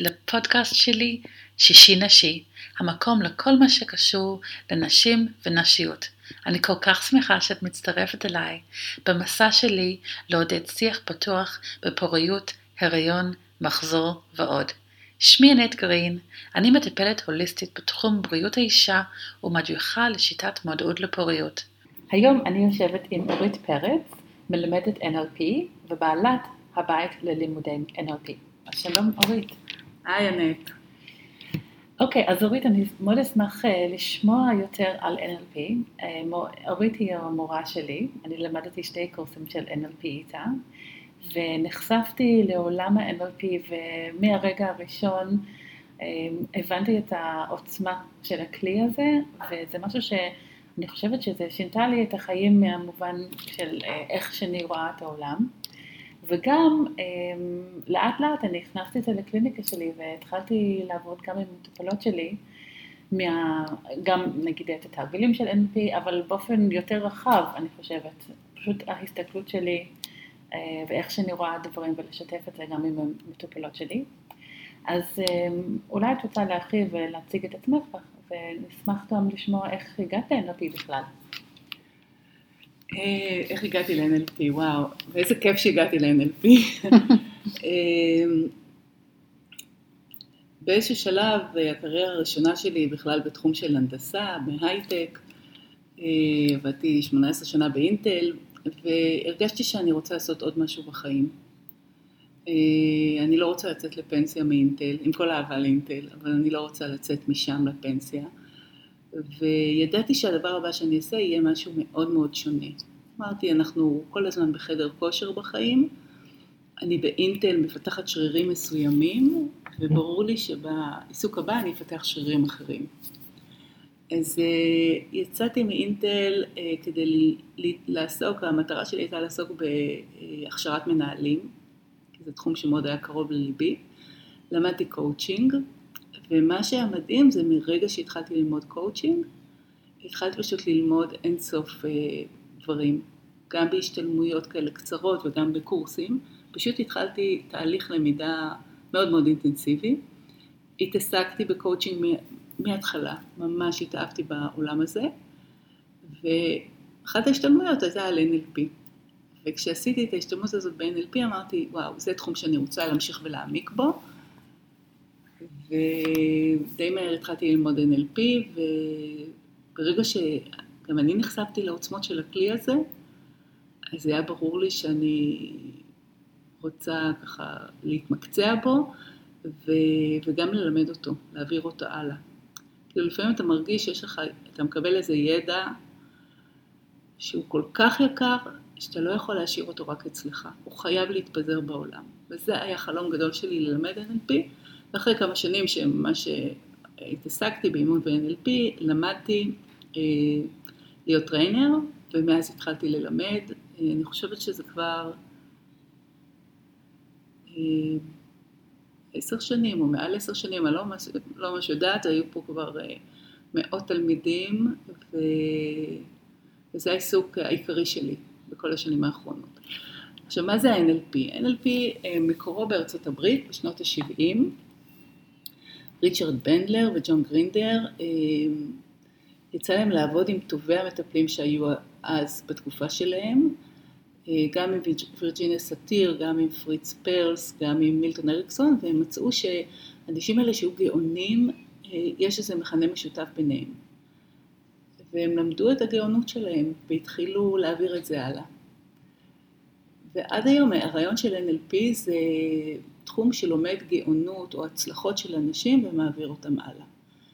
לפודקאסט שלי, שישי נשי, המקום לכל מה שקשור לנשים ונשיות. אני כל כך שמחה שאת מצטרפת אליי במסע שלי לעודד שיח פתוח בפוריות, הריון, מחזור ועוד. שמי ענת גרין, אני מטפלת הוליסטית בתחום בריאות האישה ומדריכה לשיטת מודעות לפוריות. היום אני יושבת עם אורית פרץ, מלמדת NLP ובעלת הבית ללימודי NLP. שלום אורית. היי ענת. אוקיי, אז אורית, אני מאוד אשמח אה, לשמוע יותר על NLP. אה, אורית היא המורה שלי, אני למדתי שתי קורסים של NLP איתה, ונחשפתי לעולם ה-NLP, ומהרגע הראשון אה, הבנתי את העוצמה של הכלי הזה, וזה משהו שאני חושבת שזה שינתה לי את החיים מהמובן של איך שאני רואה את העולם. וגם אמ, לאט לאט אני הכנסתי את זה לקליניקה שלי והתחלתי לעבוד גם עם מטופלות שלי, מה, גם נגיד את התרגילים של NP, אבל באופן יותר רחב אני חושבת, פשוט ההסתכלות שלי אה, ואיך שאני רואה דברים ולשתף את זה גם עם המטופלות שלי. אז אמ, אולי את רוצה להרחיב ולהציג את עצמך ונשמח גם לשמוע איך הגעת ל-NLP בכלל. אה, איך הגעתי ל-NLP, וואו, ואיזה כיף שהגעתי ל-NLP. אמ, באיזשהו שלב, הקריירה הראשונה שלי בכלל בתחום של הנדסה, בהייטק, אה, עבדתי 18 שנה באינטל, והרגשתי שאני רוצה לעשות עוד משהו בחיים. אה, אני לא רוצה לצאת לפנסיה מאינטל, עם כל האהבה לאינטל, אבל אני לא רוצה לצאת משם לפנסיה. וידעתי שהדבר הבא שאני אעשה יהיה משהו מאוד מאוד שונה. אמרתי, אנחנו כל הזמן בחדר כושר בחיים, אני באינטל מפתחת שרירים מסוימים, וברור לי שבעיסוק הבא אני אפתח שרירים אחרים. אז uh, יצאתי מאינטל uh, כדי לעסוק, המטרה שלי הייתה לעסוק בהכשרת מנהלים, כי זה תחום שמאוד היה קרוב לליבי. למדתי קואוצ'ינג, ומה שהיה מדהים זה מרגע שהתחלתי ללמוד קואוצ'ינג, התחלתי פשוט ללמוד אינסוף uh, דברים, גם בהשתלמויות כאלה קצרות וגם בקורסים, פשוט התחלתי תהליך למידה מאוד מאוד אינטנסיבי. התעסקתי בקואוצ'ינג מההתחלה, ממש התאהבתי בעולם הזה, ואחת ההשתלמויות הייתה על NLP. וכשעשיתי את ההשתלמות הזאת ב-NLP אמרתי, וואו, זה תחום שאני רוצה להמשיך ולהעמיק בו, ודי מהר התחלתי ללמוד NLP, וברגע שגם אני נחשפתי לעוצמות של הכלי הזה, אז היה ברור לי שאני רוצה ככה להתמקצע בו, ו, וגם ללמד אותו, להעביר אותו הלאה. כאילו לפעמים אתה מרגיש שיש לך, אתה מקבל איזה ידע שהוא כל כך יקר, שאתה לא יכול להשאיר אותו רק אצלך, הוא חייב להתפזר בעולם. וזה היה חלום גדול שלי ללמד NLP, ואחרי כמה שנים שממש התעסקתי באימון ב-NLP, למדתי אה, להיות trainer, ומאז התחלתי ללמד. אה, אני חושבת שזה כבר אה, עשר שנים או מעל עשר שנים, אני לא ממש, לא יודעת, היו פה כבר אה, מאות תלמידים, ו... וזה העיסוק העיקרי שלי בכל השנים האחרונות. עכשיו, מה זה ה-NLP? NLP מקורו בארצות הברית בשנות ה-70. ריצ'רד בנדלר וג'ון גרינדר, אה, יצא להם לעבוד עם טובי המטפלים שהיו אז בתקופה שלהם, אה, גם עם וירג'יניה סאטיר, גם עם פריץ פרלס, גם עם מילטון אריקסון, והם מצאו שהאנשים האלה שהיו גאונים, אה, יש איזה מכנה משותף ביניהם. והם למדו את הגאונות שלהם והתחילו להעביר את זה הלאה. ועד היום הרעיון של NLP זה תחום שלומד גאונות או הצלחות של אנשים ומעביר אותם הלאה.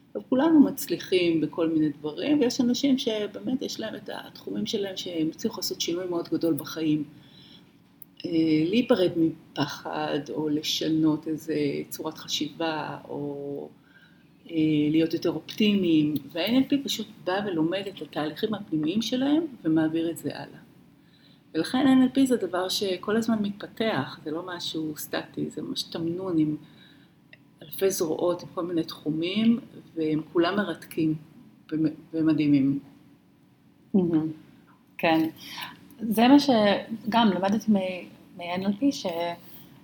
עכשיו כולנו מצליחים בכל מיני דברים ויש אנשים שבאמת יש להם את התחומים שלהם שהם הצליחו לעשות שינוי מאוד גדול בחיים. אה, להיפרד מפחד או לשנות איזה צורת חשיבה או אה, להיות יותר אופטימיים וה-NLP פשוט בא ולומד את התהליכים הפנימיים שלהם ומעביר את זה הלאה. ולכן NLP זה דבר שכל הזמן מתפתח, זה לא משהו סטטי, זה ממש תמנון עם אלפי זרועות, עם כל מיני תחומים, והם כולם מרתקים ומדהימים. כן, זה מה שגם למדתי מ-NLP,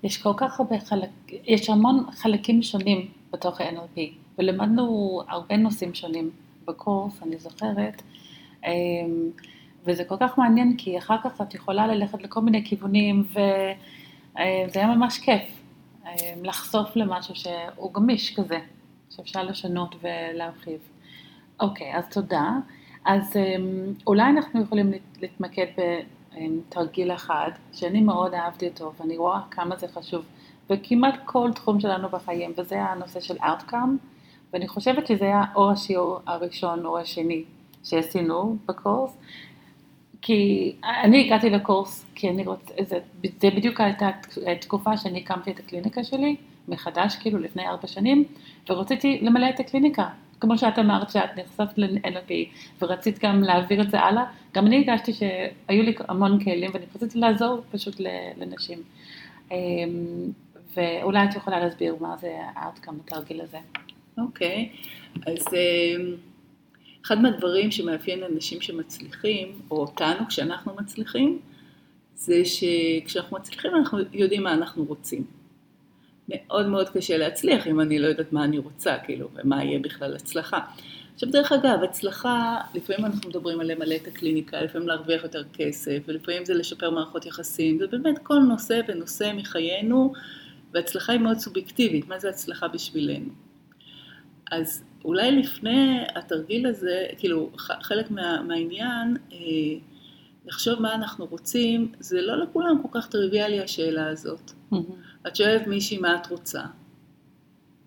יש כל כך הרבה חלק, יש המון חלקים שונים בתוך ה-NLP, ולמדנו הרבה נושאים שונים. בקורס, אני זוכרת, אמ, וזה כל כך מעניין, כי אחר כך את יכולה ללכת לכל מיני כיוונים, וזה היה ממש כיף אמ, לחשוף למשהו שהוא גמיש כזה, שאפשר לשנות ולהרחיב. אוקיי, אז תודה. אז אמ, אולי אנחנו יכולים להתמקד בתרגיל אחד, שאני מאוד אהבתי אותו, ואני רואה כמה זה חשוב וכמעט כל תחום שלנו בחיים, וזה הנושא של outcome, ואני חושבת שזה היה או השיעור הראשון או השני שעשינו בקורס, כי אני הגעתי לקורס, כי אני רוצה, זה, זה בדיוק הייתה תקופה שאני הקמתי את הקליניקה שלי, מחדש, כאילו לפני ארבע שנים, ורציתי למלא את הקליניקה. כמו שאת אמרת שאת נחשפת ל-NLP ורצית גם להעביר את זה הלאה, גם אני הרגשתי שהיו לי המון כלים ואני רציתי לעזור פשוט לנשים. אמ, ואולי את יכולה להסביר מה זה האוטקאם בתרגיל הזה. אוקיי, okay. אז אמ, אחד מהדברים שמאפיין אנשים שמצליחים, או אותנו כשאנחנו מצליחים, זה שכשאנחנו מצליחים אנחנו יודעים מה אנחנו רוצים. מאוד מאוד קשה להצליח אם אני לא יודעת מה אני רוצה, כאילו, ומה יהיה בכלל הצלחה. עכשיו דרך אגב, הצלחה, לפעמים אנחנו מדברים על למלא את הקליניקה, לפעמים להרוויח יותר כסף, ולפעמים זה לשפר מערכות יחסים, זה באמת כל נושא ונושא מחיינו, והצלחה היא מאוד סובייקטיבית, מה זה הצלחה בשבילנו? אז אולי לפני התרגיל הזה, כאילו חלק מה, מהעניין, אה, לחשוב מה אנחנו רוצים, זה לא לכולם כל כך טריוויאלי השאלה הזאת. Mm-hmm. את שואלת מישהי מה את רוצה.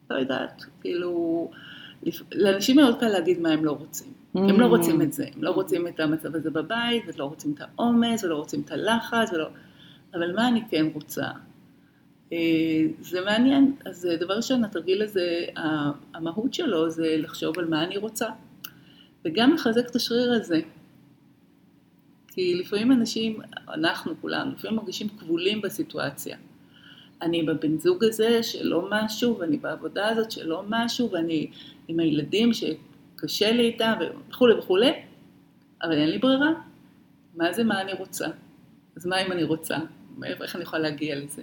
לא יודעת, כאילו, לאנשים מאוד קל להגיד מה הם לא רוצים. Mm. הם לא רוצים את זה, הם לא רוצים את המצב הזה בבית, ולא רוצים את העומס, ולא רוצים את הלחץ, ולא... אבל מה אני כן רוצה? אה, זה מעניין, אז דבר ראשון, התרגיל הזה, המהות שלו זה לחשוב על מה אני רוצה, וגם לחזק את השריר הזה. כי לפעמים אנשים, אנחנו כולנו, לפעמים מרגישים כבולים בסיטואציה. אני בבן זוג הזה שלא משהו, ואני בעבודה הזאת שלא משהו, ואני עם הילדים שקשה לי איתם, וכולי וכולי, אבל אין לי ברירה. מה זה מה אני רוצה? אז מה אם אני רוצה? איך אני יכולה להגיע לזה?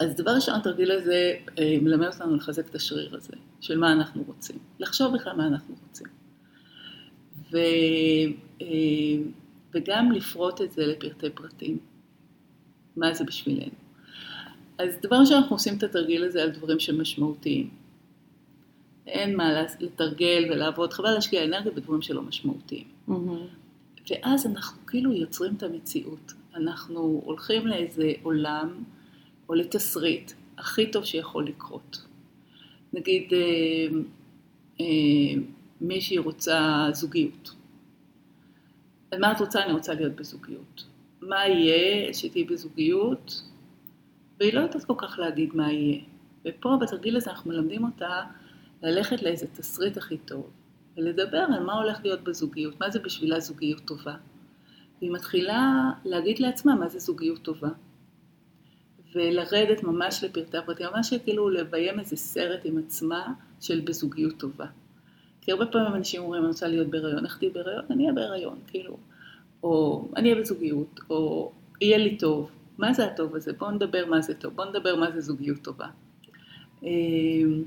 אז דבר ראשון, התרגיל הזה אה, מלמד אותנו לחזק את השריר הזה, של מה אנחנו רוצים. לחשוב בכלל מה אנחנו רוצים. ו, אה, וגם לפרוט את זה לפרטי פרטים. מה זה בשבילנו. אז דבר ראשון אנחנו עושים את התרגיל הזה על דברים שמשמעותיים. אין מה לתרגל ולעבוד, חבל להשקיע אנרגיה בדברים שלא משמעותיים. Mm-hmm. ואז אנחנו כאילו יוצרים את המציאות. אנחנו הולכים לאיזה עולם או לתסריט הכי טוב שיכול לקרות. נגיד אה, אה, מישהי רוצה זוגיות. אז מה את רוצה? אני רוצה להיות בזוגיות. מה יהיה שתהיי בזוגיות, והיא לא יודעת כל כך להגיד מה יהיה. ופה בתרגיל הזה אנחנו מלמדים אותה ללכת לאיזה תסריט הכי טוב, ולדבר על מה הולך להיות בזוגיות, מה זה בשבילה זוגיות טובה. והיא מתחילה להגיד לעצמה מה זה זוגיות טובה. ולרדת ממש לפרטי הפרטים, ממש כאילו לביים איזה סרט עם עצמה של בזוגיות טובה. כי הרבה פעמים אנשים אומרים, אני רוצה להיות בהיריון, איך תהיי בהיריון? אני אהיה בהיריון, כאילו. או אני אהיה בזוגיות, או יהיה לי טוב. מה זה הטוב הזה? בואו נדבר מה זה טוב, בואו נדבר מה זה זוגיות טובה. אמ,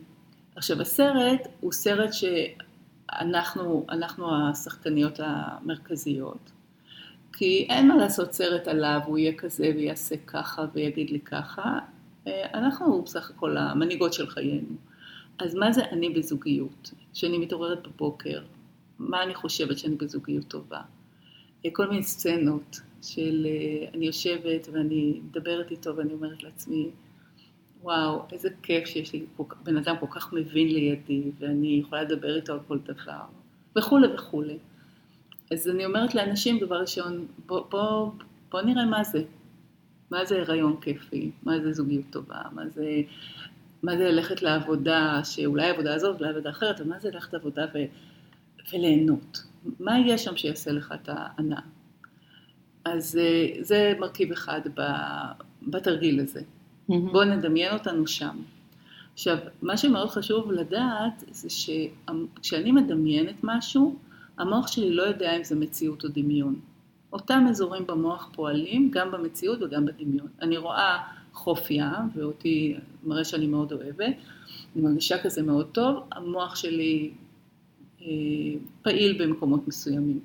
עכשיו הסרט הוא סרט שאנחנו אנחנו השחקניות המרכזיות, כי אין מה לעשות סרט עליו, הוא יהיה כזה ויעשה ככה ויגיד לי ככה, אה, אנחנו בסך הכל המנהיגות של חיינו. אז מה זה אני בזוגיות? כשאני מתעוררת בבוקר, מה אני חושבת שאני בזוגיות טובה? כל מיני סצנות של אה, אני יושבת ואני מדברת איתו ואני אומרת לעצמי, וואו, איזה כיף שיש לי בן אדם כל כך מבין לידי ואני יכולה לדבר איתו על כל דבר, וכולי וכולי. אז אני אומרת לאנשים, דבר ראשון, בוא, בוא, בוא נראה מה זה. מה זה הריון כיפי, מה זה זוגיות טובה, מה זה, מה זה ללכת לעבודה, שאולי העבודה הזאת, אולי עבודה אחרת, אבל מה זה ללכת לעבודה ו, וליהנות. מה יהיה שם שיעשה לך את ההנאה? אז אה, זה מרכיב אחד בתרגיל הזה. Mm-hmm. בואו נדמיין אותנו שם. עכשיו, מה שמאוד חשוב לדעת זה שכשאני מדמיינת משהו, המוח שלי לא יודע אם זה מציאות או דמיון. אותם אזורים במוח פועלים גם במציאות וגם בדמיון. אני רואה חוף ים, ואותי מראה שאני מאוד אוהבת, אני מרגישה כזה מאוד טוב, המוח שלי אה, פעיל במקומות מסוימים.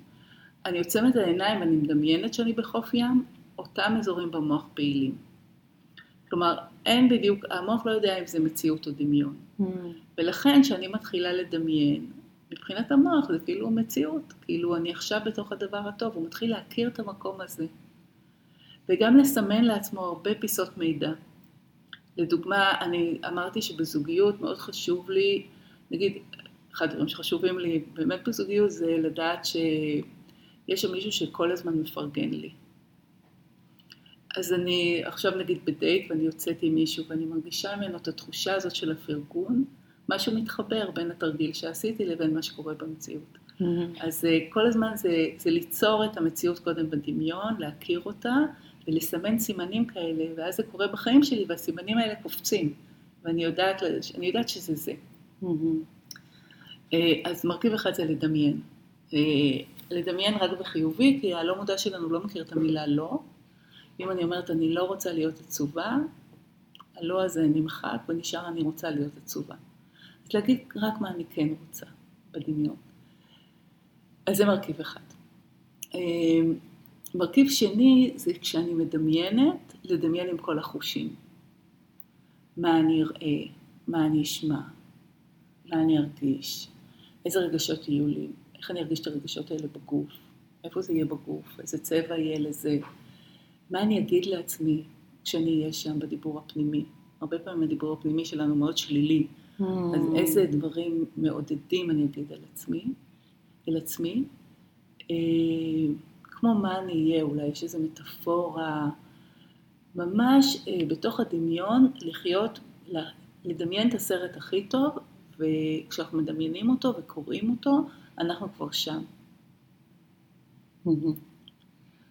אני עוצמת העיניים, אני מדמיינת שאני בחוף ים, אותם אזורים במוח פעילים. כלומר, אין בדיוק, המוח לא יודע אם זה מציאות או דמיון. Mm. ולכן, כשאני מתחילה לדמיין, מבחינת המוח זה כאילו מציאות, כאילו אני עכשיו בתוך הדבר הטוב, הוא מתחיל להכיר את המקום הזה. וגם לסמן לעצמו הרבה פיסות מידע. לדוגמה, אני אמרתי שבזוגיות מאוד חשוב לי, נגיד, אחד הדברים שחשובים לי באמת בזוגיות זה לדעת שיש שם מישהו שכל הזמן מפרגן לי. אז אני עכשיו נגיד בדייט ואני יוצאת עם מישהו ואני מרגישה ממנו את התחושה הזאת של הפרגון, משהו מתחבר בין התרגיל שעשיתי לבין מה שקורה במציאות. Mm-hmm. אז אה, כל הזמן זה, זה ליצור את המציאות קודם בדמיון, להכיר אותה ולסמן סימנים כאלה, ואז זה קורה בחיים שלי והסימנים האלה קופצים, ואני יודעת, יודעת שזה זה. Mm-hmm. אז מרכיב אחד זה לדמיין. אה, לדמיין רק בחיובי, כי הלא מודע שלנו לא מכיר את המילה לא. אם אני אומרת אני לא רוצה להיות עצובה, הלא הזה נמחק ונשאר אני רוצה להיות עצובה. אז להגיד רק מה אני כן רוצה בדמיון. אז זה מרכיב אחד. אמ, מרכיב שני זה כשאני מדמיינת, לדמיין עם כל החושים. מה אני אראה, מה אני אשמע, מה אני ארגיש, איזה רגשות יהיו לי, איך אני ארגיש את הרגשות האלה בגוף, איפה זה יהיה בגוף, איזה צבע יהיה לזה, מה אני אגיד לעצמי כשאני אהיה שם בדיבור הפנימי. הרבה פעמים הדיבור הפנימי שלנו מאוד שלילי. אז איזה דברים מעודדים אני אגיד על עצמי, אל עצמי, אה, כמו מה אני אהיה אולי, יש איזו מטאפורה, ממש אה, בתוך הדמיון לחיות, לדמיין את הסרט הכי טוב, וכשאנחנו מדמיינים אותו וקוראים אותו, אנחנו כבר שם.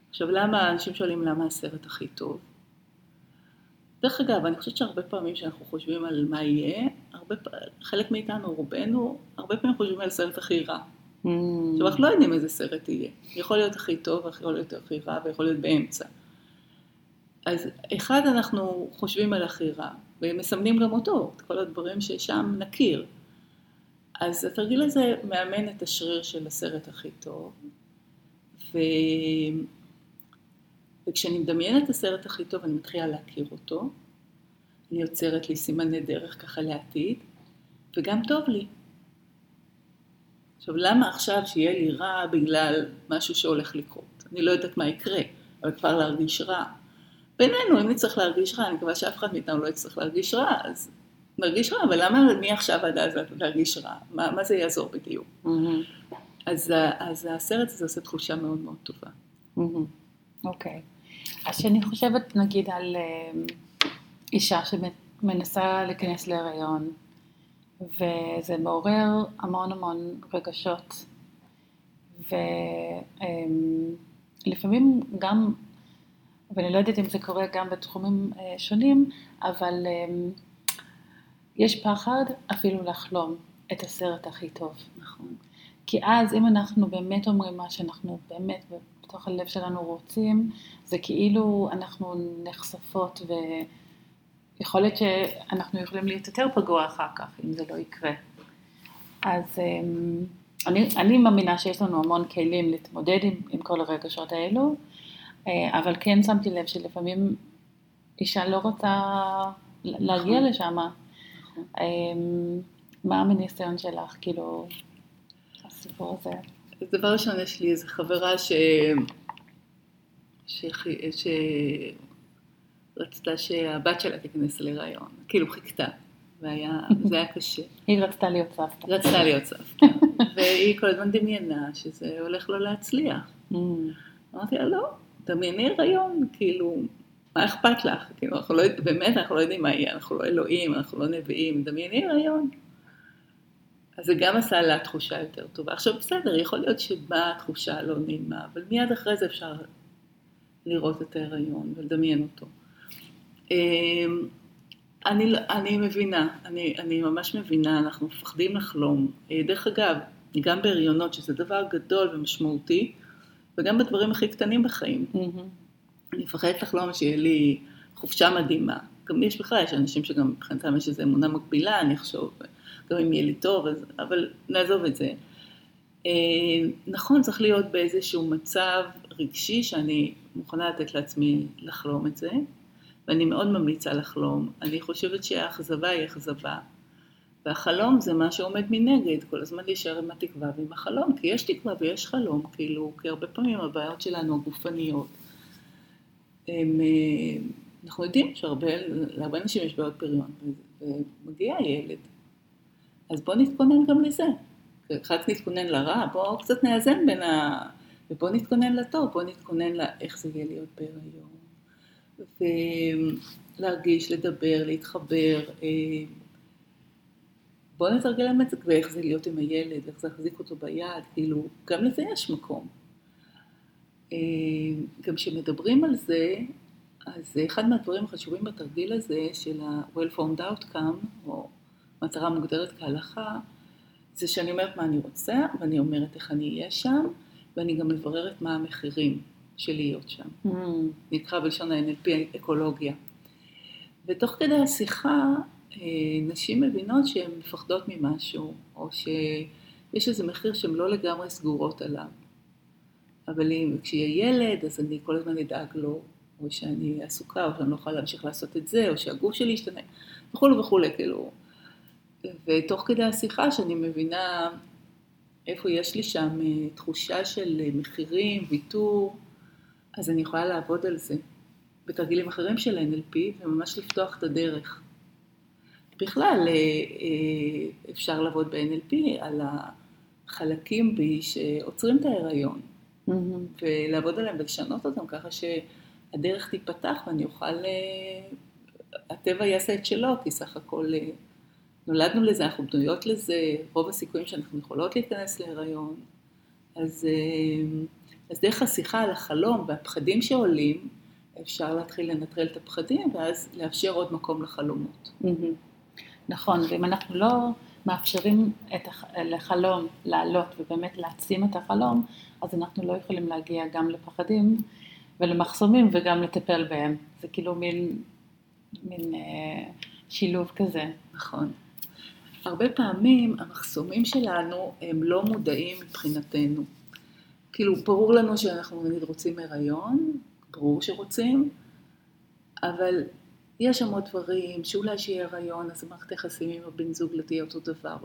עכשיו, למה, אנשים שואלים למה הסרט הכי טוב? דרך אגב, אני חושבת שהרבה פעמים כשאנחנו חושבים על מה יהיה, הרבה, חלק מאיתנו, רובנו, הרבה פעמים חושבים על הסרט הכי רע. Mm. עכשיו, אנחנו לא יודעים איזה סרט יהיה. יכול להיות הכי טוב, יכול להיות הכי רע, ויכול להיות באמצע. אז אחד, אנחנו חושבים על הכי רע, ומסמנים גם אותו, את כל הדברים ששם נכיר. אז התרגיל הזה מאמן את השריר של הסרט הכי טוב, ו... וכשאני מדמיינת את הסרט הכי טוב, אני מתחילה להכיר אותו, אני יוצרת לי סימני דרך ככה לעתיד, וגם טוב לי. עכשיו, למה עכשיו שיהיה לי רע בגלל משהו שהולך לקרות? אני לא יודעת מה יקרה, אבל כבר להרגיש רע. בינינו, אם נצטרך להרגיש רע, אני מקווה שאף אחד מאיתנו לא יצטרך להרגיש רע, אז נרגיש רע, אבל למה מעכשיו עד אז להרגיש רע? מה, מה זה יעזור בדיוק? Mm-hmm. אז, אז הסרט הזה עושה תחושה מאוד מאוד טובה. אוקיי. Mm-hmm. Okay. אז שאני חושבת נגיד על אמ, אישה שמנסה להיכנס להיריון, וזה מעורר המון המון רגשות, ולפעמים גם, ואני לא יודעת אם זה קורה גם בתחומים אה, שונים, אבל אמ, יש פחד אפילו לחלום את הסרט הכי טוב. נכון. כי אז אם אנחנו באמת אומרים מה שאנחנו באמת בתוך הלב שלנו רוצים, זה כאילו אנחנו נחשפות ויכול להיות שאנחנו יכולים להיות יותר פגוע אחר כך, אם זה לא יקרה. אז אמ, אני, אני מאמינה שיש לנו המון כלים להתמודד עם, עם כל הרגשות האלו, אה, אבל כן שמתי לב שלפעמים אישה לא רוצה להגיע נכון. לשם. נכון. אמ, מה מניסיון שלך, כאילו, הסיפור הזה? אז דבר ראשון, יש לי איזו חברה ש... ש... שרצתה שהבת שלה תיכנס להיריון, כאילו חיכתה, והיה, זה היה קשה. היא רצתה להיות סבתא. רצתה להיות סבתא, והיא כל הזמן דמיינה שזה הולך לא להצליח. Mm. אמרתי לה, לא, דמייני הריון, כאילו, מה אכפת לך? כאילו, אנחנו לא, באמת, אנחנו לא יודעים מה יהיה, אנחנו לא אלוהים, אנחנו לא נביאים, דמייני הריון. אז זה גם עשה לה תחושה יותר טובה. עכשיו בסדר, יכול להיות שבאה תחושה לא נעימה, אבל מיד אחרי זה אפשר לראות את ההיריון ולדמיין אותו. אמ, אני, אני מבינה, אני, אני ממש מבינה, אנחנו מפחדים לחלום. אה, דרך אגב, גם בהריונות, שזה דבר גדול ומשמעותי, וגם בדברים הכי קטנים בחיים. אני מפחדת לחלום שיהיה לי חופשה מדהימה. גם יש בכלל, יש אנשים שגם מבחינתם יש איזו אמונה מקבילה, אני אחשוב, גם אם יהיה לי טוב, אז, אבל נעזוב את זה. אה, נכון, צריך להיות באיזשהו מצב רגשי שאני מוכנה לתת לעצמי לחלום את זה, ואני מאוד ממליצה לחלום. אני חושבת שהאכזבה היא אכזבה. והחלום זה מה שעומד מנגד, כל הזמן להישאר עם התקווה ועם החלום, כי יש תקווה ויש חלום, כאילו, כי הרבה פעמים הבעיות שלנו הגופניות, הם, אה, אנחנו יודעים שהרבה, להרבה אנשים יש בעיות פריון, ומגיע ילד, אז בואו נתכונן גם לזה. כך נתכונן לרע, בואו קצת נאזן בין ה... ובואו נתכונן לטוב, בואו נתכונן לאיך זה יהיה להיות בהיריון. ולהרגיש, לדבר, להתחבר. אה, בואו נתרגל להם ואיך זה להיות עם הילד, איך זה להחזיק אותו ביד, כאילו, גם לזה יש מקום. אה, גם כשמדברים על זה, אז אחד מהדברים החשובים בתרגיל הזה של ה-well-formed outcome, או מטרה מוגדרת כהלכה, זה שאני אומרת מה אני רוצה, ואני אומרת איך אני אהיה שם, ואני גם מבררת מה המחירים של להיות שם. Mm. נקרא בלשון ה-NLP אקולוגיה. ותוך כדי השיחה, אה, נשים מבינות שהן מפחדות ממשהו, או שיש איזה מחיר שהן לא לגמרי סגורות עליו. אבל אם כשיהיה ילד, אז אני כל הזמן אדאג לו, או שאני עסוקה, או שאני לא יכולה להמשיך לעשות את זה, או שהגוף שלי ישתנה, וכולי וכולי, כאילו. ותוך כדי השיחה, שאני מבינה איפה יש לי שם אה, תחושה של אה, מחירים, ויתור, אז אני יכולה לעבוד על זה בתרגילים אחרים של NLP, וממש לפתוח את הדרך. בכלל, אה, אפשר לעבוד ב-NLP על החלקים בי שעוצרים את ההיריון, mm-hmm. ולעבוד עליהם ולשנות אותם ככה שהדרך תיפתח ואני אוכל, הטבע יעשה את שלו, כי סך הכל נולדנו לזה, אנחנו בנויות לזה, רוב הסיכויים שאנחנו יכולות להיכנס להיריון. אז, אה, אז דרך השיחה על החלום והפחדים שעולים, אפשר להתחיל לנטרל את הפחדים ואז לאפשר עוד מקום לחלומות. נכון, ואם אנחנו לא מאפשרים את הח... לחלום לעלות ובאמת להעצים את החלום, אז אנחנו לא יכולים להגיע גם לפחדים ולמחסומים וגם לטפל בהם. זה כאילו מין, מין אה, שילוב כזה. נכון. הרבה פעמים המחסומים שלנו הם לא מודעים מבחינתנו. כאילו, ברור לנו שאנחנו נגיד רוצים הריון, ברור שרוצים, אבל יש שם עוד דברים, שאולי שיהיה הריון, אז המערכת היחסים עם הבן זוג לא תהיה אותו דבר.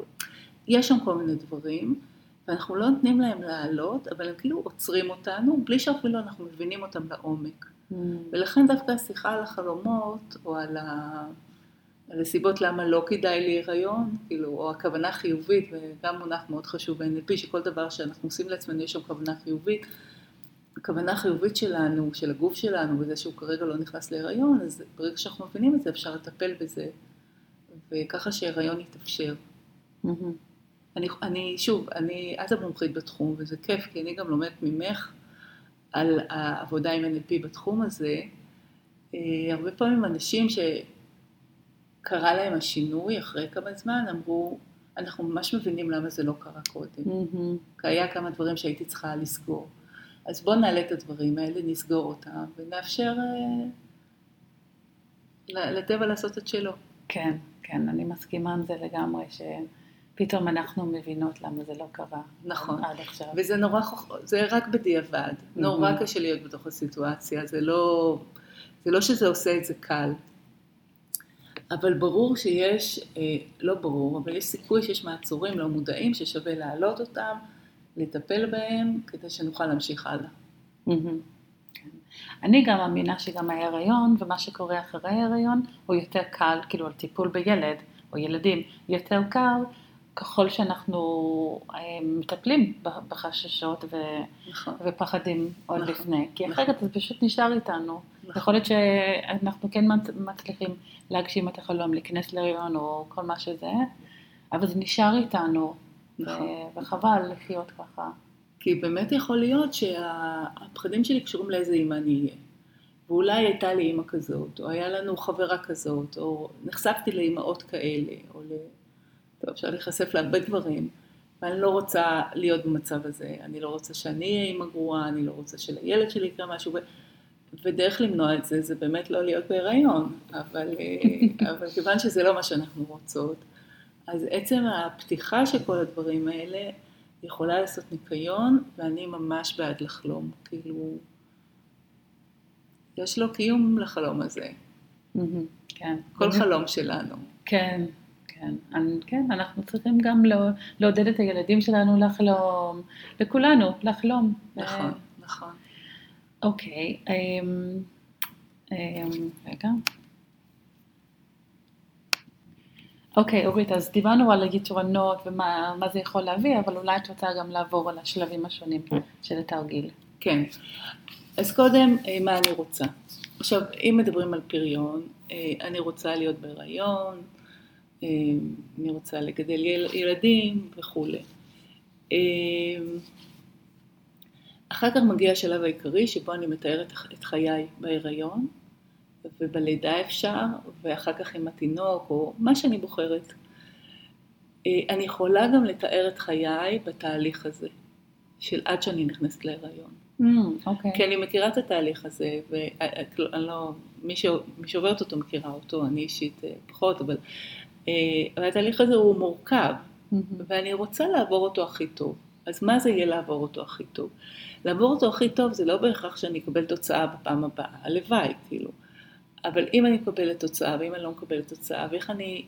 יש שם כל מיני דברים, ואנחנו לא נותנים להם לעלות, אבל הם כאילו עוצרים אותנו, בלי שאפילו אנחנו מבינים אותם לעומק. Mm. ולכן דווקא השיחה על החלומות, או על ה... על הסיבות למה לא כדאי להיריון, כאילו, או הכוונה חיובית, וגם מונח מאוד חשוב ב-NLP, שכל דבר שאנחנו עושים לעצמנו יש שם כוונה חיובית. הכוונה החיובית שלנו, של הגוף שלנו, בזה שהוא כרגע לא נכנס להיריון, אז ברגע שאנחנו מבינים את זה אפשר לטפל בזה, וככה שהיריון יתאפשר. Mm-hmm. אני, אני, שוב, אני, את המומחית בתחום, וזה כיף, כי אני גם לומדת ממך על העבודה עם NLP בתחום הזה. אה, הרבה פעמים אנשים ש... קרה להם השינוי אחרי כמה זמן, אמרו, אנחנו ממש מבינים למה זה לא קרה קודם. Mm-hmm. כי היה כמה דברים שהייתי צריכה לסגור. אז בואו נעלה את הדברים האלה, נסגור אותם, ונאפשר אה, לטבע לעשות את שלו. כן, כן, אני מסכימה עם זה לגמרי, שפתאום אנחנו מבינות למה זה לא קרה. נכון. עד עכשיו. וזה נורא, זה רק בדיעבד. Mm-hmm. נורא קשה להיות בתוך הסיטואציה, זה לא, זה לא שזה עושה את זה קל. אבל ברור שיש, אה, לא ברור, אבל יש סיכוי שיש מעצורים לא מודעים ששווה להעלות אותם, לטפל בהם, כדי שנוכל להמשיך הלאה. אני גם מאמינה שגם ההיריון ומה שקורה אחרי ההיריון הוא יותר קל, כאילו על טיפול בילד או ילדים, יותר קל ככל שאנחנו אה, מטפלים בחששות ו... נכון. ופחדים עוד נכון. לפני, כי אחרת נכון. זה פשוט נשאר איתנו. נכון. יכול להיות שאנחנו כן מצליחים להגשים את החלום, להיכנס להריון או כל מה שזה, אבל זה נשאר איתנו, נכון. וחבל לחיות ככה. כי באמת יכול להיות שהפחדים שלי קשורים לאיזה אימא אני אהיה. ואולי הייתה לי אימא כזאת, או היה לנו חברה כזאת, או נחשפתי לאימהות כאלה, או ל... טוב, אפשר להיחשף להרבה דברים, ואני לא רוצה להיות במצב הזה, אני לא רוצה שאני אהיה אימא גרועה, אני לא רוצה שלילד שלי יקרה משהו. ודרך למנוע את זה, זה באמת לא להיות בהיריון, אבל, אה, אבל כיוון שזה לא מה שאנחנו רוצות, אז עצם הפתיחה של כל הדברים האלה יכולה לעשות ניקיון, ואני ממש בעד לחלום, כאילו, יש לו קיום לחלום הזה. כן. כל חלום שלנו. כן, כן. כן, אנחנו צריכים גם לא, לעודד את הילדים שלנו לחלום, לכולנו, לחלום. נכון, נכון. אוקיי, אמ, אמ, רגע. אוקיי, אורית, אז דיברנו על היתרונות ומה זה יכול להביא, אבל אולי את רוצה גם לעבור על השלבים השונים של התרגיל. כן. אז קודם, אה, מה אני רוצה? עכשיו, אם מדברים על פריון, אה, אני רוצה להיות בהיריון, אה, אני רוצה לגדל ילדים וכולי. אחר כך מגיע השלב העיקרי שבו אני מתארת את חיי בהיריון, ובלידה אפשר, ואחר כך עם התינוק, או מה שאני בוחרת. אני יכולה גם לתאר את חיי בתהליך הזה, של עד שאני נכנסת להיריון. Mm, okay. כי אני מכירה את התהליך הזה, ואני לא, מי, ש... מי שעוברת אותו מכירה אותו, אני אישית אה, פחות, אבל, אה, אבל התהליך הזה הוא מורכב, mm-hmm. ואני רוצה לעבור אותו הכי טוב. אז מה זה יהיה לעבור אותו הכי טוב? לעבור אותו הכי טוב זה לא בהכרח שאני אקבל תוצאה בפעם הבאה, הלוואי, כאילו. אבל אם אני מקבלת תוצאה, ואם אני לא מקבלת תוצאה, ואיך אני,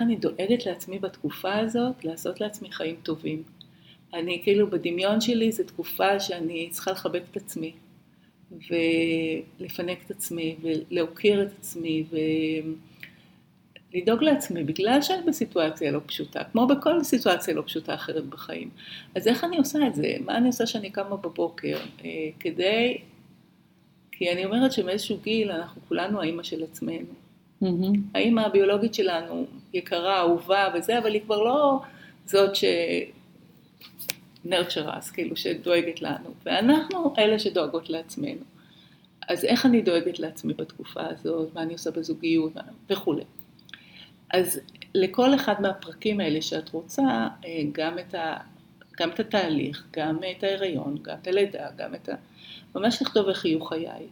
אני דואגת לעצמי בתקופה הזאת לעשות לעצמי חיים טובים. אני כאילו בדמיון שלי זו תקופה שאני צריכה לחבק את עצמי ולפנק את עצמי ולהוקיר את עצמי ולדאוג לעצמי בגלל שאני בסיטואציה לא פשוטה, כמו בכל סיטואציה לא פשוטה אחרת בחיים. אז איך אני עושה את זה? מה אני עושה שאני קמה בבוקר? אה, כדי, כי אני אומרת שמאיזשהו גיל אנחנו כולנו האימא של עצמנו. Mm-hmm. האימא הביולוגית שלנו יקרה, אהובה וזה, אבל היא כבר לא זאת ש... נרצ'רס, כאילו שדואגת לנו, ואנחנו אלה שדואגות לעצמנו. אז איך אני דואגת לעצמי בתקופה הזאת, מה אני עושה בזוגיות וכולי. אז לכל אחד מהפרקים האלה שאת רוצה, אה, גם את, ה, גם את התהליך, גם את ההיריון, גם את הלידה, גם את ה... ממש לכתוב איך יהיו חיי.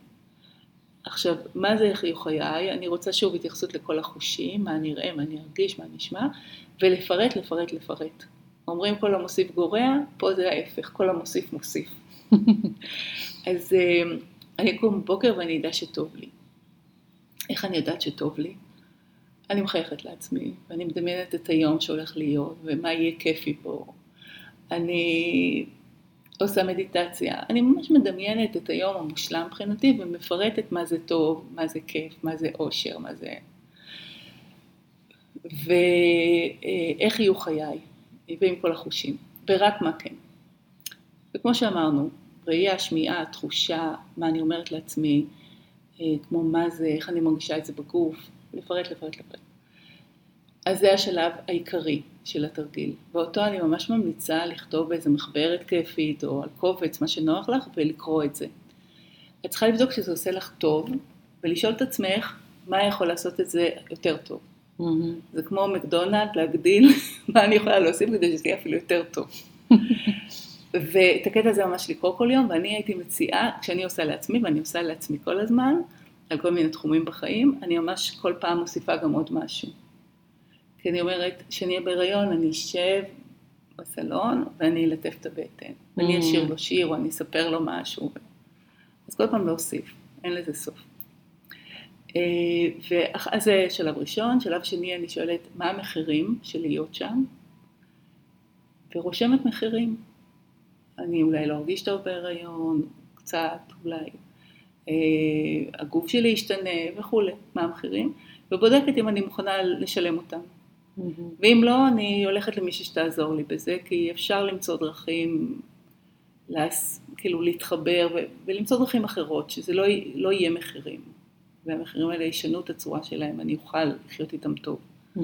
עכשיו, מה זה איך יהיו חיי? אני רוצה שוב התייחסות לכל החושים, מה אני אראה, מה אני ארגיש, מה אני אשמע, ולפרט, לפרט, לפרט. אומרים כל המוסיף גורע, פה זה ההפך, כל המוסיף מוסיף. אז אה, אני אקום בבוקר ואני אדע שטוב לי. איך אני יודעת שטוב לי? אני מחייכת לעצמי, ואני מדמיינת את היום שהולך להיות, ומה יהיה כיפי פה. אני עושה מדיטציה, אני ממש מדמיינת את היום המושלם מבחינתי, ומפרטת מה זה טוב, מה זה כיף, מה זה אושר, מה זה... ואיך יהיו חיי. ועם כל החושים, ורק מה כן. וכמו שאמרנו, ראייה, שמיעה, תחושה, מה אני אומרת לעצמי, אה, כמו מה זה, איך אני מרגישה את זה בגוף, לפרט, לפרט, לפרט. אז זה השלב העיקרי של התרגיל, ואותו אני ממש ממליצה לכתוב באיזה מחברת כיפית או על קובץ, מה שנוח לך, ולקרוא את זה. את צריכה לבדוק שזה עושה לך טוב, ולשאול את עצמך מה יכול לעשות את זה יותר טוב. Mm-hmm. זה כמו מקדונלד, להגדיל מה אני יכולה להוסיף כדי שזה יהיה אפילו יותר טוב. ואת הקטע הזה ממש לקרוא כל יום, ואני הייתי מציעה, כשאני עושה לעצמי, ואני עושה לעצמי כל הזמן, על כל מיני תחומים בחיים, אני ממש כל פעם מוסיפה גם עוד משהו. כי אני אומרת, כשאני אהיה בהיריון, אני אשב בסלון ואני אלטף את הבטן. ואני mm. אשאיר לו שיר או אני אספר לו משהו. אז כל פעם להוסיף, אין לזה סוף. אה, ואז זה שלב ראשון, שלב שני אני שואלת מה המחירים של להיות שם, ורושמת מחירים. אני אולי לא ארגיש טוב בהיריון, קצת, אולי הגוף שלי ישתנה וכולי, מה המחירים, ובודקת אם אני מוכנה לשלם אותם. Mm-hmm. ואם לא, אני הולכת למישהי שתעזור לי בזה, כי אפשר למצוא דרכים, להס, כאילו להתחבר ו, ולמצוא דרכים אחרות, שזה לא, לא יהיה מחירים. והמחירים האלה ישנו את הצורה שלהם, אני אוכל לחיות איתם טוב. Mm-hmm.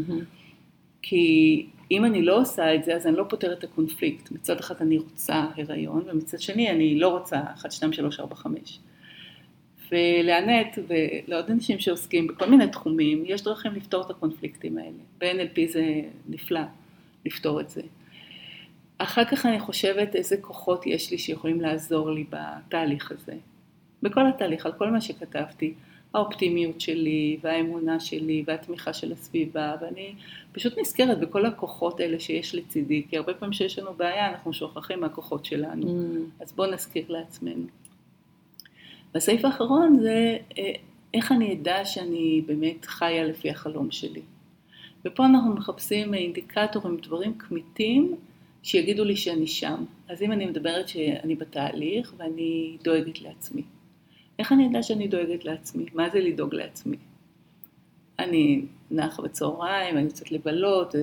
כי אם אני לא עושה את זה, אז אני לא פותרת את הקונפליקט. מצד אחד אני רוצה הריון, ומצד שני אני לא רוצה 1, 2, 3, 4, 5. ולענת ולעוד אנשים שעוסקים בכל מיני תחומים, יש דרכים לפתור את הקונפליקטים האלה. ב-NLP זה נפלא לפתור את זה. אחר כך אני חושבת איזה כוחות יש לי שיכולים לעזור לי בתהליך הזה. בכל התהליך, על כל מה שכתבתי, האופטימיות שלי, והאמונה שלי, והתמיכה של הסביבה, ואני פשוט נזכרת בכל הכוחות האלה שיש לצידי, כי הרבה פעמים שיש לנו בעיה, אנחנו שוכחים מהכוחות שלנו, mm. אז בואו נזכיר לעצמנו. והסעיף האחרון זה אה, איך אני אדע שאני באמת חיה לפי החלום שלי. ופה אנחנו מחפשים אינדיקטורים, דברים כמיתים, שיגידו לי שאני שם. אז אם אני מדברת שאני בתהליך ואני דואגת לעצמי. איך אני אדע שאני דואגת לעצמי? מה זה לדאוג לעצמי? אני נחה בצהריים, אני יוצאת לבלות,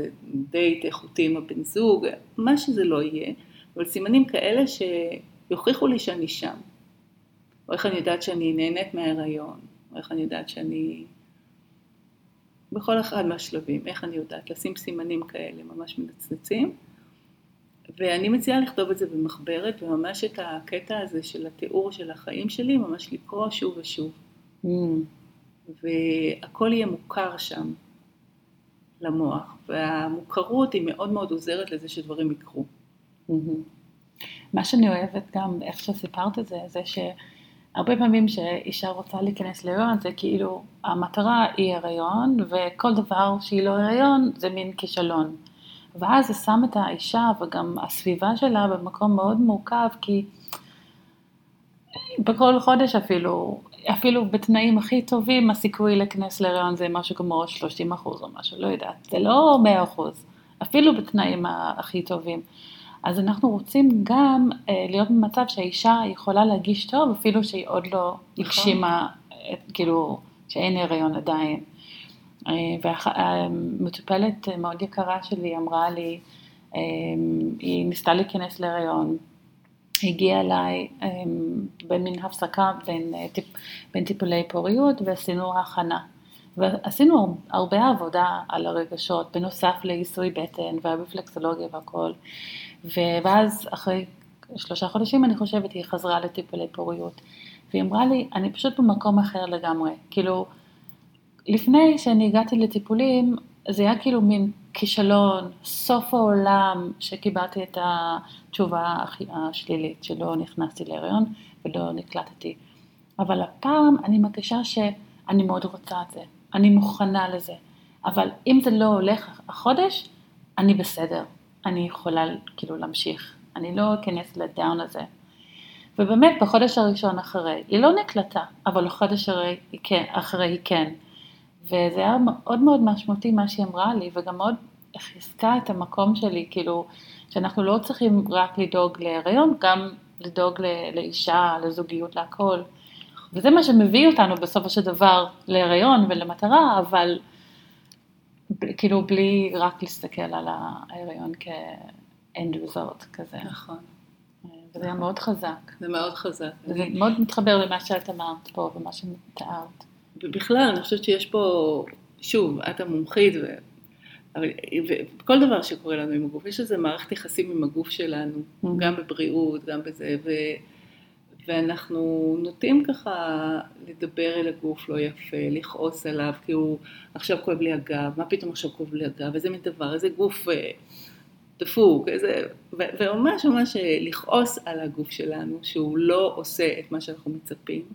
דייט איכותי עם הבן זוג, מה שזה לא יהיה, אבל סימנים כאלה שיוכיחו לי שאני שם. או איך אני יודעת שאני נהנית מההיריון, או איך אני יודעת שאני... בכל אחד מהשלבים, איך אני יודעת, לשים סימנים כאלה ממש מנצנצים. ואני מציעה לכתוב את זה במחברת, וממש את הקטע הזה של התיאור של החיים שלי, ממש לקרוא שוב ושוב. Mm. והכל יהיה מוכר שם למוח, והמוכרות היא מאוד מאוד עוזרת לזה שדברים יקרו. Mm-hmm. מה שאני אוהבת גם, איך שסיפרת את זה, זה שהרבה פעמים שאישה רוצה להיכנס להיריון, זה כאילו, המטרה היא הריון, וכל דבר שהיא לא הריון זה מין כישלון. ואז זה שם את האישה וגם הסביבה שלה במקום מאוד מורכב, כי בכל חודש אפילו, אפילו בתנאים הכי טובים, הסיכוי להיכנס להריון זה משהו כמו 30 אחוז או משהו, לא יודעת, זה לא 100 אחוז, אפילו בתנאים הכי טובים. אז אנחנו רוצים גם אה, להיות במצב שהאישה יכולה להרגיש טוב, אפילו שהיא עוד לא נכון. הגשימה, כאילו, שאין הריון עדיין. והמטופלת מאוד יקרה שלי אמרה לי, היא ניסתה להיכנס להריון, הגיעה אליי במין הפסקה בין, טיפ, בין טיפולי פוריות ועשינו הכנה. ועשינו הרבה עבודה על הרגשות, בנוסף לעיסוי בטן והרפלקסולוגיה והכל. ואז אחרי שלושה חודשים אני חושבת היא חזרה לטיפולי פוריות. והיא אמרה לי, אני פשוט במקום אחר לגמרי. כאילו, לפני שאני הגעתי לטיפולים, זה היה כאילו מין כישלון, סוף העולם, שקיבלתי את התשובה השלילית, שלא נכנסתי להריון ולא נקלטתי. אבל הפעם אני מרגישה שאני מאוד רוצה את זה, אני מוכנה לזה. אבל אם זה לא הולך החודש, אני בסדר, אני יכולה כאילו להמשיך, אני לא אכנס לדאון הזה. ובאמת בחודש הראשון אחרי, היא לא נקלטה, אבל בחודש כן, אחרי היא כן. וזה היה מאוד מאוד משמעותי מה שהיא אמרה לי, וגם מאוד חיזקה את המקום שלי, כאילו, שאנחנו לא צריכים רק לדאוג להיריון, גם לדאוג לאישה, לזוגיות, להכל. וזה מה שמביא אותנו בסופו של דבר להיריון ולמטרה, אבל כאילו בלי רק להסתכל על ההיריון כ-end result כזה. נכון. וזה היה מאוד חזק. זה מאוד חזק. וזה מאוד מתחבר למה שאת אמרת פה ומה שתיארת. ובכלל, אני חושבת שיש פה, שוב, את המומחית, ו... אבל, וכל דבר שקורה לנו עם הגוף, יש איזה מערכת יחסים עם הגוף שלנו, mm-hmm. גם בבריאות, גם בזה, ו... ואנחנו נוטים ככה לדבר אל הגוף לא יפה, לכעוס עליו, כי הוא עכשיו כואב לי הגב, מה פתאום עכשיו כואב לי הגב, איזה מין דבר, איזה גוף אה, דפוק, איזה... וממש ממש אה, לכעוס על הגוף שלנו, שהוא לא עושה את מה שאנחנו מצפים.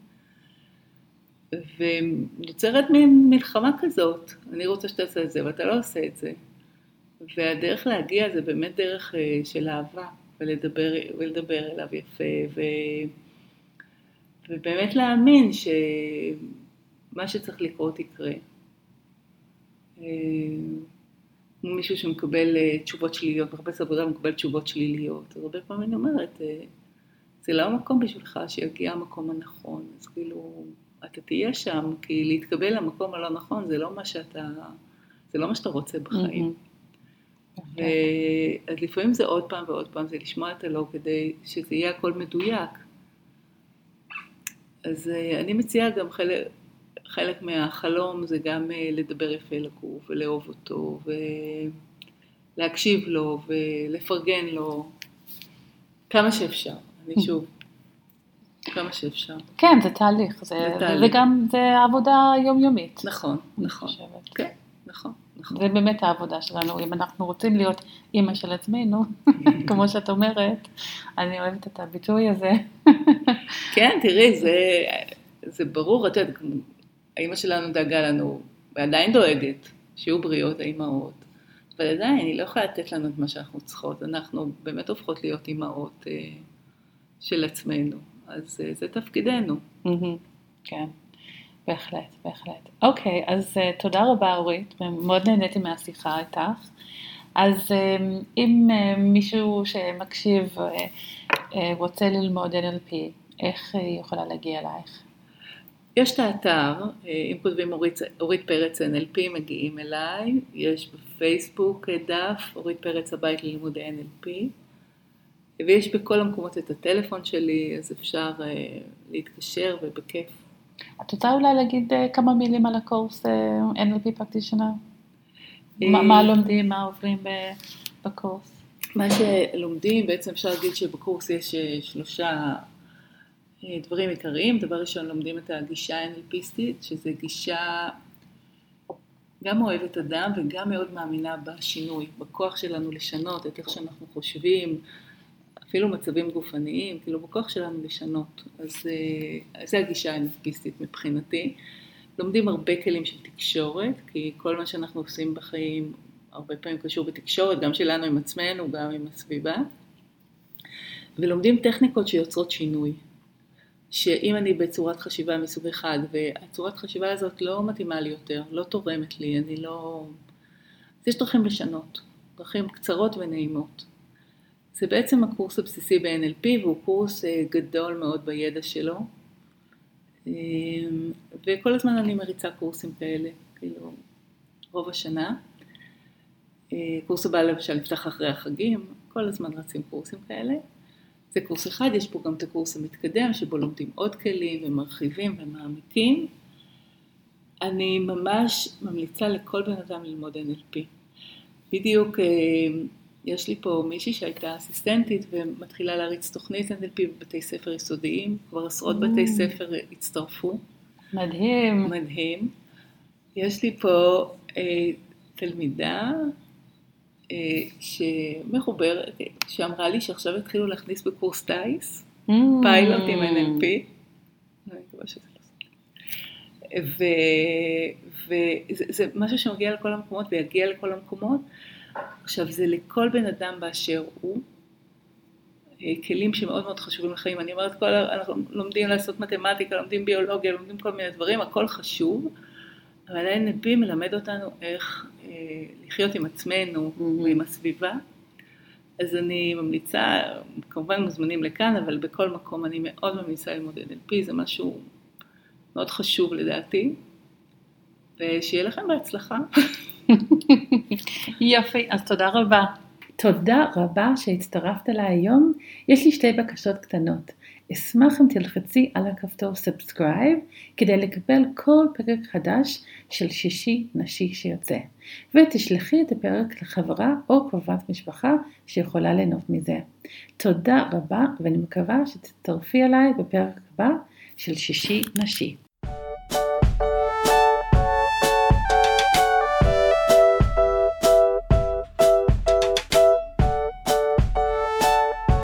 ונוצרת מין מלחמה כזאת, אני רוצה שתעשה את זה ואתה לא עושה את זה. והדרך להגיע זה באמת דרך אה, של אהבה, ולדבר, ולדבר אליו יפה, ו, ובאמת להאמין שמה שצריך לקרות יקרה. אה, כמו מישהו שמקבל אה, תשובות שליליות, מחפש עבודה ומקבל תשובות שליליות, אז הרבה פעמים אני אומרת, זה לא המקום בשבילך שיגיע המקום הנכון, אז כאילו... אתה תהיה שם, כי להתקבל למקום הלא נכון זה לא מה שאתה, זה לא מה שאתה רוצה בחיים. Mm-hmm. ו... אז לפעמים זה עוד פעם ועוד פעם, זה לשמוע את הלא כדי שזה יהיה הכל מדויק. אז אה, אני מציעה גם חלק, חלק מהחלום זה גם אה, לדבר יפה לגוף ולאהוב אותו ולהקשיב לו ולפרגן לו כמה שאפשר. אני שוב, כמה שאפשר. כן, זה תהליך, זה, זה תהליך. וגם זה עבודה יומיומית. נכון, נכון. כן, נכון. נכון. זה באמת העבודה שלנו, אם אנחנו רוצים להיות אימא של עצמנו, כמו שאת אומרת, אני אוהבת את הביטוי הזה. כן, תראי, זה, זה ברור, את יודעת, האימא שלנו דאגה לנו, ועדיין דואגת, שיהיו בריאות האימהות, אבל עדיין היא לא יכולה לתת לנו את מה שאנחנו צריכות, אנחנו באמת הופכות להיות אימהות אה, של עצמנו, אז אה, זה תפקידנו. כן. בהחלט, בהחלט. אוקיי, אז uh, תודה רבה אורית, מאוד נהניתי מהשיחה איתך. אז um, אם uh, מישהו שמקשיב uh, uh, רוצה ללמוד NLP, איך היא יכולה להגיע אלייך? יש את האתר, אם כותבים אורית, אורית פרץ NLP מגיעים אליי, יש בפייסבוק דף אורית פרץ הבית ללימודי NLP, ויש בכל המקומות את הטלפון שלי, אז אפשר להתקשר ובכיף את רוצה אולי להגיד uh, כמה מילים על הקורס אה, NLP practitioner? מה, מה לומדים, מה עוברים בקורס? מה שלומדים, בעצם אפשר להגיד שבקורס יש אה, שלושה דברים עיקריים. דבר ראשון, לומדים את הגישה ה-NLPיסטית, שזה גישה גם אוהבת אדם וגם מאוד מאמינה בשינוי, בכוח שלנו לשנות את איך שאנחנו חושבים, אפילו מצבים גופניים, כאילו בכוח שלנו לשנות. אז אה, זה הגישה האנפיסטית מבחינתי. לומדים הרבה כלים של תקשורת, כי כל מה שאנחנו עושים בחיים הרבה פעמים קשור בתקשורת, גם שלנו עם עצמנו, גם עם הסביבה. ולומדים טכניקות שיוצרות שינוי. שאם אני בצורת חשיבה מסוג אחד, והצורת חשיבה הזאת לא מתאימה לי יותר, לא תורמת לי, אני לא... אז יש דרכים לשנות, דרכים קצרות ונעימות. זה בעצם הקורס הבסיסי ב-NLP והוא קורס אה, גדול מאוד בידע שלו אמ, וכל הזמן אני מריצה קורסים כאלה, כאילו רוב השנה. אה, קורס הבא למשל נפתח אחרי החגים, כל הזמן רצים קורסים כאלה. זה קורס אחד, יש פה גם את הקורס המתקדם שבו לומדים עוד כלים ומרחיבים ומעמיקים. אני ממש ממליצה לכל בן אדם ללמוד NLP. בדיוק אה, יש לי פה מישהי שהייתה אסיסטנטית ומתחילה להריץ תוכנית NLP בבתי ספר יסודיים, כבר עשרות בתי mm. ספר הצטרפו. מדהים. מדהים. יש לי פה אה, תלמידה אה, שמחוברת, שאמרה לי שעכשיו התחילו להכניס בקורס טיס, mm. פיילוט עם NLP. וזה משהו שמגיע לכל המקומות ויגיע לכל המקומות. עכשיו זה לכל בן אדם באשר הוא, אה, כלים שמאוד מאוד חשובים לחיים. אני אומרת, כל, אנחנו לומדים לעשות מתמטיקה, לומדים ביולוגיה, לומדים כל מיני דברים, הכל חשוב, אבל ה-NLP מלמד אותנו איך אה, לחיות עם עצמנו mm-hmm. ועם הסביבה. אז אני ממליצה, כמובן מוזמנים לכאן, אבל בכל מקום אני מאוד ממליצה ללמוד NLP, זה משהו מאוד חשוב לדעתי, ושיהיה לכם בהצלחה. יופי, אז תודה רבה. תודה רבה שהצטרפת אליי היום. יש לי שתי בקשות קטנות. אשמח אם תלחצי על הכפתור subscribe כדי לקבל כל פרק חדש של שישי נשי שיוצא, ותשלחי את הפרק לחברה או קרובת משפחה שיכולה ליהנות מזה. תודה רבה ואני מקווה שתצטרפי אליי בפרק הבא של שישי נשי.